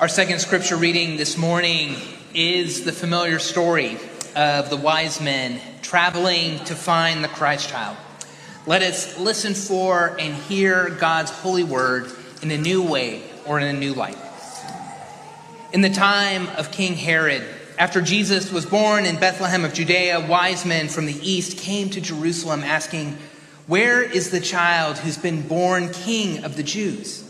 Our second scripture reading this morning is the familiar story of the wise men traveling to find the Christ child. Let us listen for and hear God's holy word in a new way or in a new light. In the time of King Herod, after Jesus was born in Bethlehem of Judea, wise men from the east came to Jerusalem asking, Where is the child who's been born king of the Jews?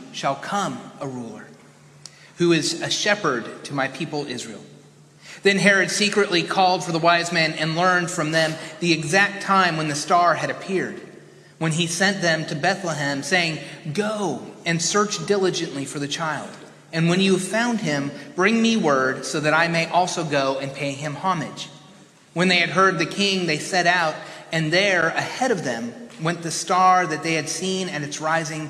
shall come a ruler, who is a shepherd to my people Israel. Then Herod secretly called for the wise men and learned from them the exact time when the star had appeared. When he sent them to Bethlehem, saying, Go and search diligently for the child. And when you have found him, bring me word so that I may also go and pay him homage. When they had heard the king, they set out, and there, ahead of them, went the star that they had seen at its rising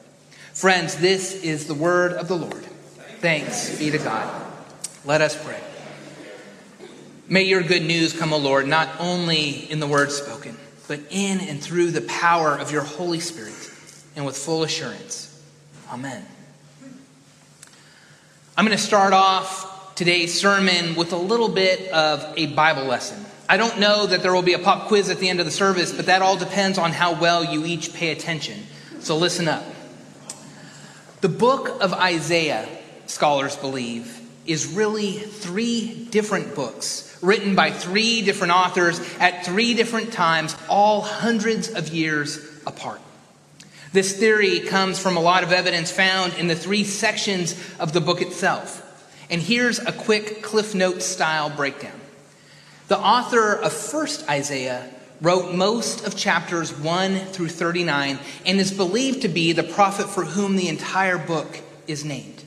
Friends, this is the word of the Lord. Thanks be to God. Let us pray. May your good news come, O Lord, not only in the word spoken, but in and through the power of your Holy Spirit and with full assurance. Amen. I'm going to start off today's sermon with a little bit of a Bible lesson. I don't know that there will be a pop quiz at the end of the service, but that all depends on how well you each pay attention. So listen up. The book of Isaiah, scholars believe, is really three different books written by three different authors at three different times, all hundreds of years apart. This theory comes from a lot of evidence found in the three sections of the book itself. And here's a quick Cliff Note style breakdown. The author of 1st Isaiah wrote most of chapters 1 through 39 and is believed to be the prophet for whom the entire book is named.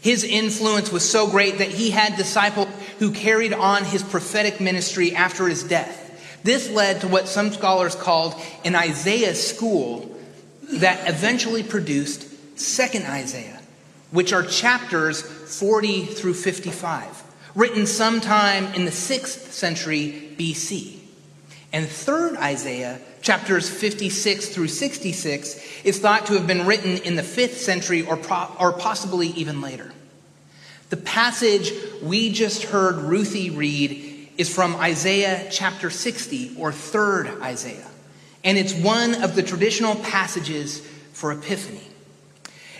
His influence was so great that he had disciples who carried on his prophetic ministry after his death. This led to what some scholars called an Isaiah school that eventually produced 2nd Isaiah, which are chapters 40 through 55, written sometime in the 6th century BC. And 3rd Isaiah, chapters 56 through 66, is thought to have been written in the 5th century or, pro- or possibly even later. The passage we just heard Ruthie read is from Isaiah chapter 60, or 3rd Isaiah, and it's one of the traditional passages for Epiphany.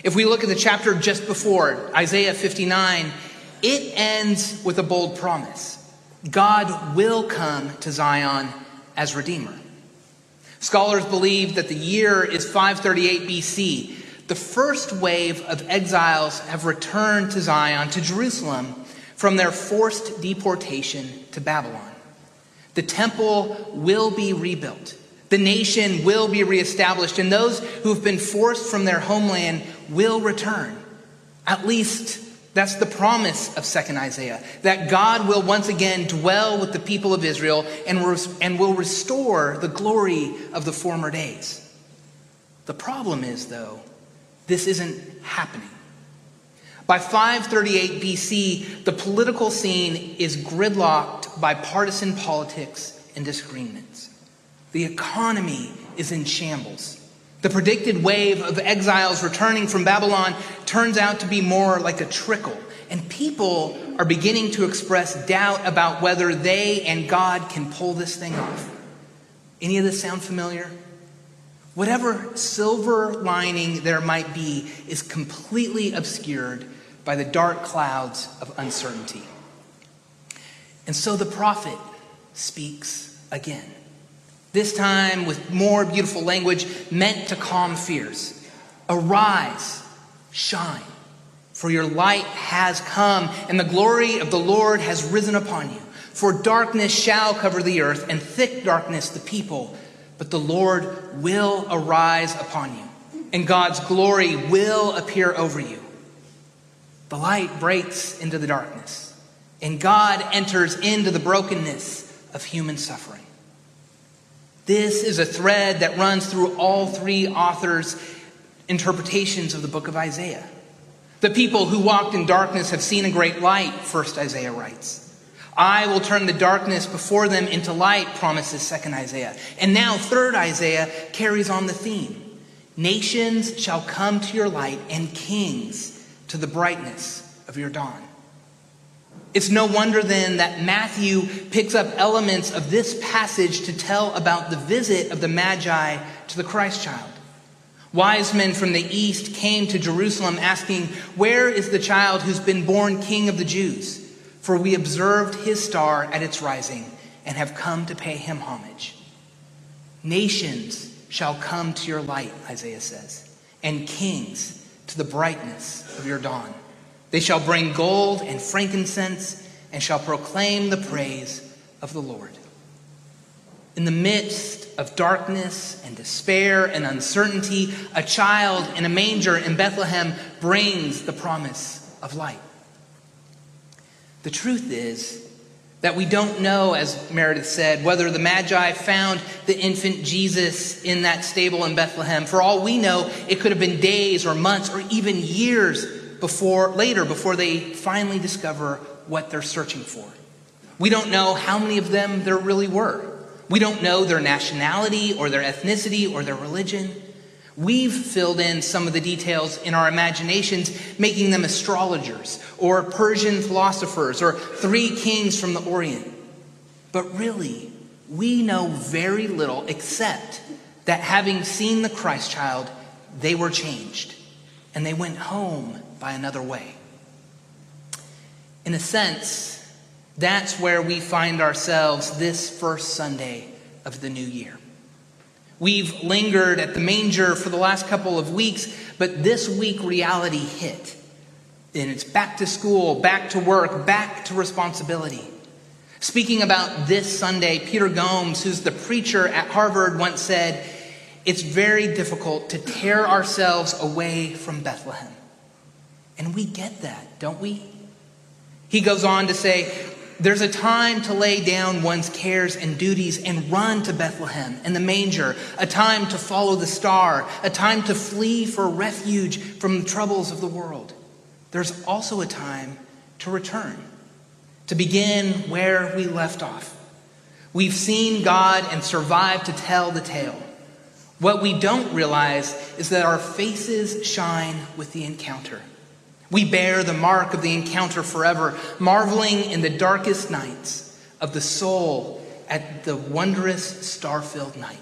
If we look at the chapter just before, Isaiah 59, it ends with a bold promise God will come to Zion as Redeemer. Scholars believe that the year is 538 BC. The first wave of exiles have returned to Zion, to Jerusalem, from their forced deportation to Babylon. The temple will be rebuilt. The nation will be reestablished, and those who have been forced from their homeland will return. At least that's the promise of 2nd Isaiah that God will once again dwell with the people of Israel and, res- and will restore the glory of the former days. The problem is, though, this isn't happening. By 538 BC, the political scene is gridlocked by partisan politics and disagreements. The economy is in shambles. The predicted wave of exiles returning from Babylon turns out to be more like a trickle, and people are beginning to express doubt about whether they and God can pull this thing off. Any of this sound familiar? Whatever silver lining there might be is completely obscured by the dark clouds of uncertainty. And so the prophet speaks again. This time with more beautiful language meant to calm fears. Arise, shine, for your light has come, and the glory of the Lord has risen upon you. For darkness shall cover the earth, and thick darkness the people, but the Lord will arise upon you, and God's glory will appear over you. The light breaks into the darkness, and God enters into the brokenness of human suffering. This is a thread that runs through all three authors' interpretations of the book of Isaiah. The people who walked in darkness have seen a great light, first Isaiah writes. I will turn the darkness before them into light, promises second Isaiah. And now third Isaiah carries on the theme. Nations shall come to your light and kings to the brightness of your dawn. It's no wonder then that Matthew picks up elements of this passage to tell about the visit of the Magi to the Christ child. Wise men from the east came to Jerusalem asking, Where is the child who's been born king of the Jews? For we observed his star at its rising and have come to pay him homage. Nations shall come to your light, Isaiah says, and kings to the brightness of your dawn. They shall bring gold and frankincense and shall proclaim the praise of the Lord. In the midst of darkness and despair and uncertainty, a child in a manger in Bethlehem brings the promise of light. The truth is that we don't know, as Meredith said, whether the Magi found the infant Jesus in that stable in Bethlehem. For all we know, it could have been days or months or even years before later before they finally discover what they're searching for. We don't know how many of them there really were. We don't know their nationality or their ethnicity or their religion. We've filled in some of the details in our imaginations, making them astrologers or Persian philosophers or three kings from the Orient. But really, we know very little except that having seen the Christ child, they were changed and they went home by another way. In a sense, that's where we find ourselves this first Sunday of the new year. We've lingered at the manger for the last couple of weeks, but this week reality hit. And it's back to school, back to work, back to responsibility. Speaking about this Sunday, Peter Gomes, who's the preacher at Harvard, once said, It's very difficult to tear ourselves away from Bethlehem. And we get that, don't we? He goes on to say, there's a time to lay down one's cares and duties and run to Bethlehem and the manger, a time to follow the star, a time to flee for refuge from the troubles of the world. There's also a time to return, to begin where we left off. We've seen God and survived to tell the tale. What we don't realize is that our faces shine with the encounter. We bear the mark of the encounter forever, marveling in the darkest nights of the soul at the wondrous star filled night.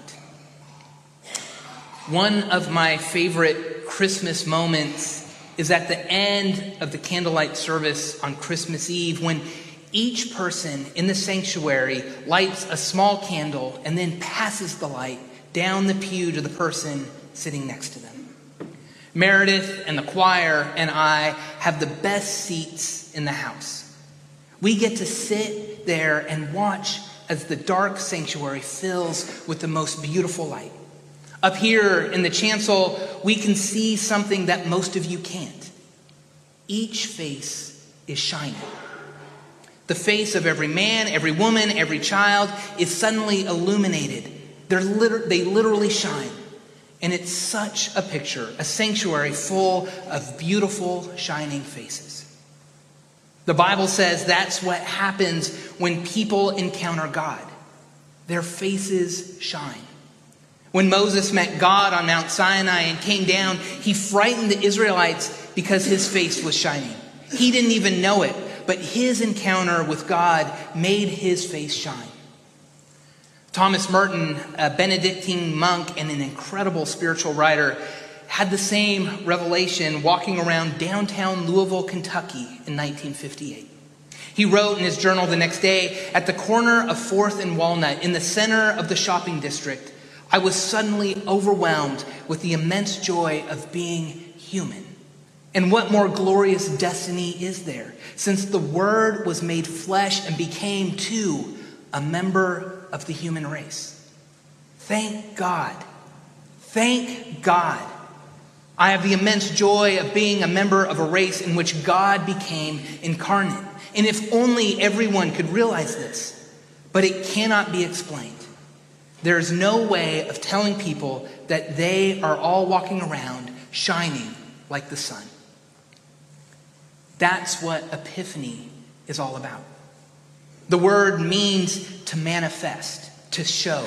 One of my favorite Christmas moments is at the end of the candlelight service on Christmas Eve when each person in the sanctuary lights a small candle and then passes the light down the pew to the person sitting next to them. Meredith and the choir and I have the best seats in the house. We get to sit there and watch as the dark sanctuary fills with the most beautiful light. Up here in the chancel, we can see something that most of you can't. Each face is shining. The face of every man, every woman, every child is suddenly illuminated. They're liter- they literally shine. And it's such a picture, a sanctuary full of beautiful, shining faces. The Bible says that's what happens when people encounter God. Their faces shine. When Moses met God on Mount Sinai and came down, he frightened the Israelites because his face was shining. He didn't even know it, but his encounter with God made his face shine. Thomas Merton, a Benedictine monk and an incredible spiritual writer, had the same revelation walking around downtown Louisville, Kentucky in 1958. He wrote in his journal the next day At the corner of 4th and Walnut, in the center of the shopping district, I was suddenly overwhelmed with the immense joy of being human. And what more glorious destiny is there, since the Word was made flesh and became, too, a member of the human race? Thank God. Thank God. I have the immense joy of being a member of a race in which God became incarnate. And if only everyone could realize this, but it cannot be explained. There is no way of telling people that they are all walking around shining like the sun. That's what Epiphany is all about. The word means to manifest, to show.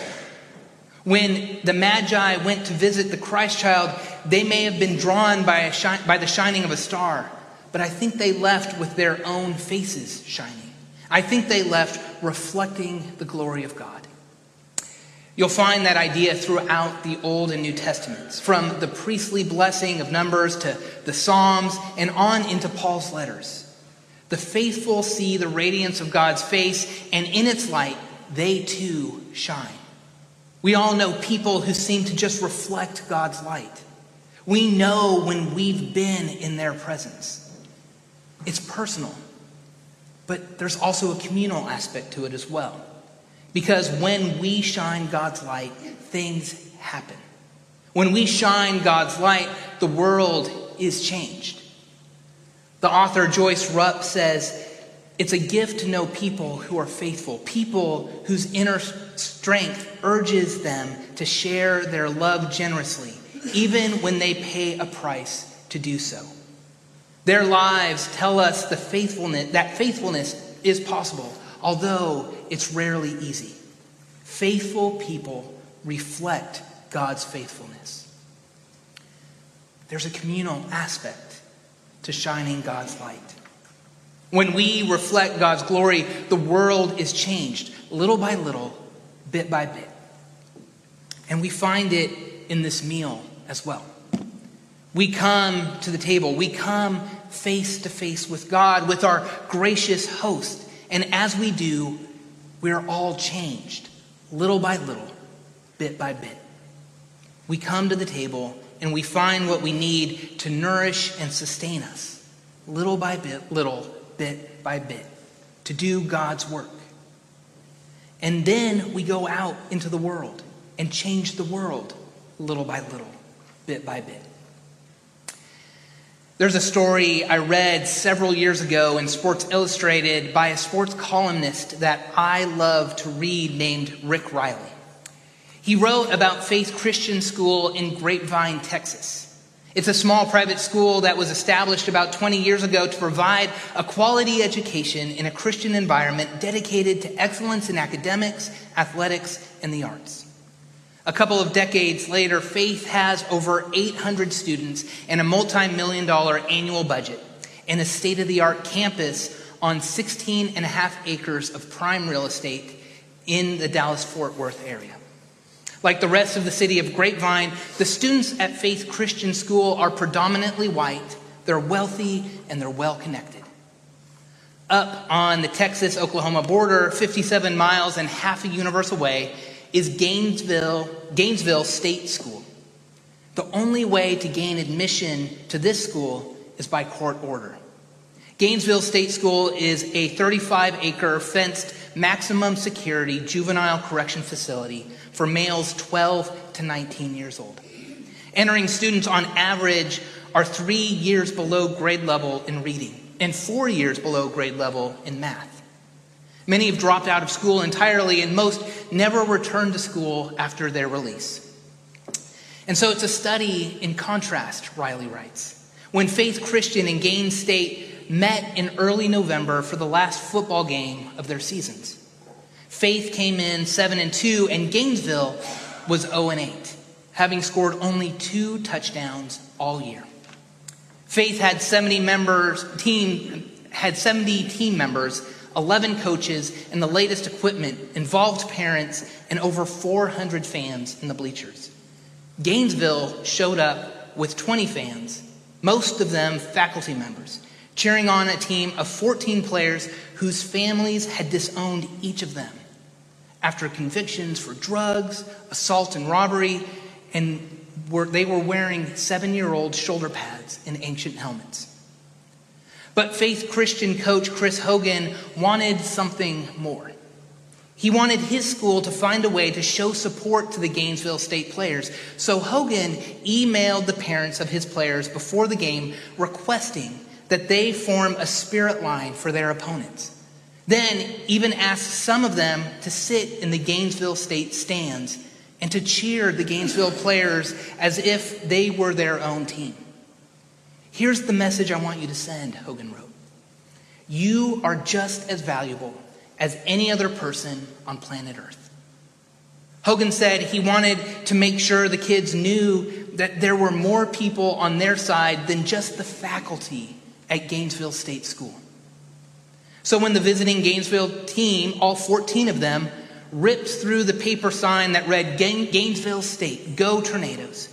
When the Magi went to visit the Christ child, they may have been drawn by, shi- by the shining of a star, but I think they left with their own faces shining. I think they left reflecting the glory of God. You'll find that idea throughout the Old and New Testaments, from the priestly blessing of Numbers to the Psalms and on into Paul's letters. The faithful see the radiance of God's face, and in its light, they too shine. We all know people who seem to just reflect God's light. We know when we've been in their presence. It's personal, but there's also a communal aspect to it as well. Because when we shine God's light, things happen. When we shine God's light, the world is changed. The author Joyce Rupp says, It's a gift to know people who are faithful, people whose inner strength urges them to share their love generously, even when they pay a price to do so. Their lives tell us the faithfulness, that faithfulness is possible although it's rarely easy. Faithful people reflect God's faithfulness. There's a communal aspect to shining God's light. When we reflect God's glory, the world is changed little by little, bit by bit. And we find it in this meal as well. We come to the table, we come face to face with God, with our gracious host. And as we do, we're all changed, little by little, bit by bit. We come to the table and we find what we need to nourish and sustain us, little by bit, little, bit by bit, to do God's work. And then we go out into the world and change the world, little by little, bit by bit. There's a story I read several years ago in Sports Illustrated by a sports columnist that I love to read named Rick Reilly. He wrote about Faith Christian School in Grapevine, Texas. It's a small private school that was established about 20 years ago to provide a quality education in a Christian environment dedicated to excellence in academics, athletics, and the arts. A couple of decades later, Faith has over 800 students and a multi million dollar annual budget and a state of the art campus on 16 and a half acres of prime real estate in the Dallas Fort Worth area. Like the rest of the city of Grapevine, the students at Faith Christian School are predominantly white, they're wealthy, and they're well connected. Up on the Texas Oklahoma border, 57 miles and half a universe away, is Gainesville, Gainesville State School. The only way to gain admission to this school is by court order. Gainesville State School is a 35 acre fenced maximum security juvenile correction facility for males 12 to 19 years old. Entering students on average are three years below grade level in reading and four years below grade level in math. Many have dropped out of school entirely, and most never return to school after their release. And so it's a study in contrast, Reilly writes. When Faith Christian and Gaines State met in early November for the last football game of their seasons. Faith came in 7 and 2 and Gainesville was 0 and 8, having scored only 2 touchdowns all year. Faith had 70 members team had 70 team members 11 coaches, and the latest equipment, involved parents, and over 400 fans in the bleachers. Gainesville showed up with 20 fans, most of them faculty members, cheering on a team of 14 players whose families had disowned each of them after convictions for drugs, assault, and robbery, and were, they were wearing seven year old shoulder pads and ancient helmets. But faith Christian coach Chris Hogan wanted something more. He wanted his school to find a way to show support to the Gainesville State players. So Hogan emailed the parents of his players before the game requesting that they form a spirit line for their opponents. Then even asked some of them to sit in the Gainesville State stands and to cheer the Gainesville players as if they were their own team. Here's the message I want you to send, Hogan wrote. You are just as valuable as any other person on planet Earth. Hogan said he wanted to make sure the kids knew that there were more people on their side than just the faculty at Gainesville State School. So when the visiting Gainesville team, all 14 of them, ripped through the paper sign that read Gainesville State, go tornadoes,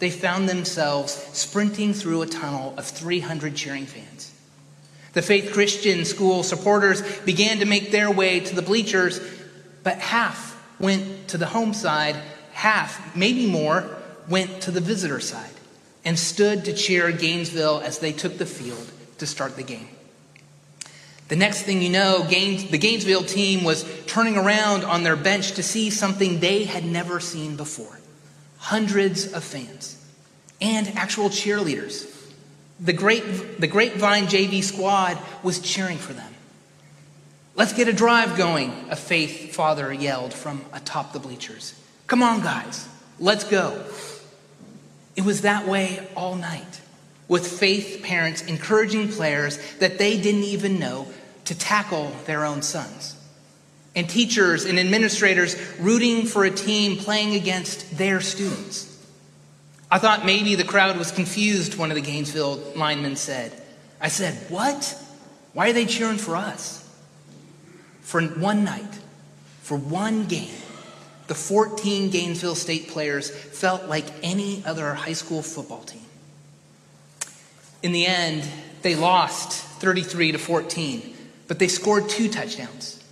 they found themselves sprinting through a tunnel of 300 cheering fans. The Faith Christian School supporters began to make their way to the bleachers, but half went to the home side, half, maybe more, went to the visitor side and stood to cheer Gainesville as they took the field to start the game. The next thing you know, the Gainesville team was turning around on their bench to see something they had never seen before hundreds of fans and actual cheerleaders the, the Grapevine JV squad was cheering for them. Let's get a drive going, a faith father yelled from atop the bleachers. Come on, guys, let's go. It was that way all night, with faith parents encouraging players that they didn't even know to tackle their own sons, and teachers and administrators rooting for a team playing against their students. I thought maybe the crowd was confused, one of the Gainesville linemen said. I said, What? Why are they cheering for us? For one night, for one game, the 14 Gainesville State players felt like any other high school football team. In the end, they lost 33 to 14, but they scored two touchdowns,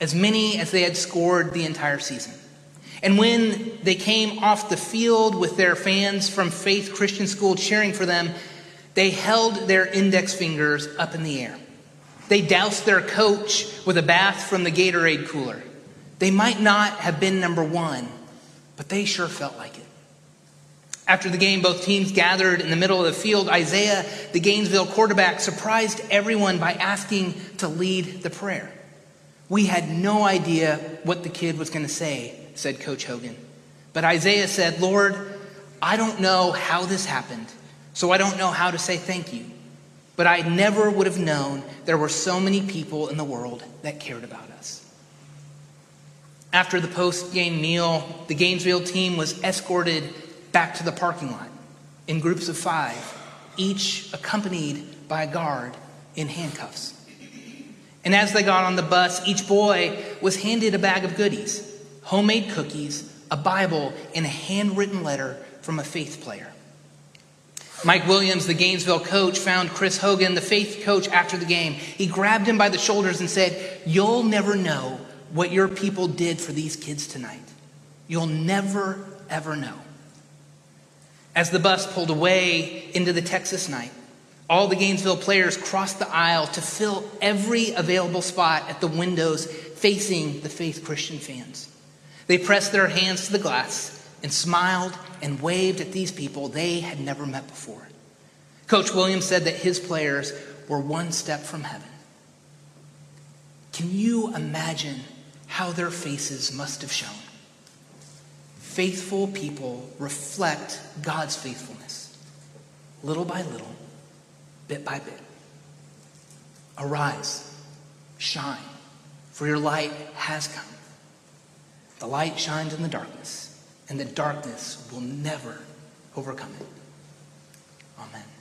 as many as they had scored the entire season. And when they came off the field with their fans from Faith Christian School cheering for them, they held their index fingers up in the air. They doused their coach with a bath from the Gatorade cooler. They might not have been number one, but they sure felt like it. After the game, both teams gathered in the middle of the field. Isaiah, the Gainesville quarterback, surprised everyone by asking to lead the prayer. We had no idea what the kid was going to say, said Coach Hogan. But Isaiah said, Lord, I don't know how this happened, so I don't know how to say thank you. But I never would have known there were so many people in the world that cared about us. After the post game meal, the Gainesville team was escorted back to the parking lot in groups of five, each accompanied by a guard in handcuffs. And as they got on the bus, each boy was handed a bag of goodies homemade cookies, a Bible, and a handwritten letter from a faith player. Mike Williams, the Gainesville coach, found Chris Hogan, the faith coach, after the game. He grabbed him by the shoulders and said, You'll never know what your people did for these kids tonight. You'll never, ever know. As the bus pulled away into the Texas night, all the Gainesville players crossed the aisle to fill every available spot at the windows facing the faith Christian fans. They pressed their hands to the glass and smiled and waved at these people they had never met before. Coach Williams said that his players were one step from heaven. Can you imagine how their faces must have shone? Faithful people reflect God's faithfulness, little by little, bit by bit. Arise, shine, for your light has come the light shines in the darkness, and the darkness will never overcome it. Amen.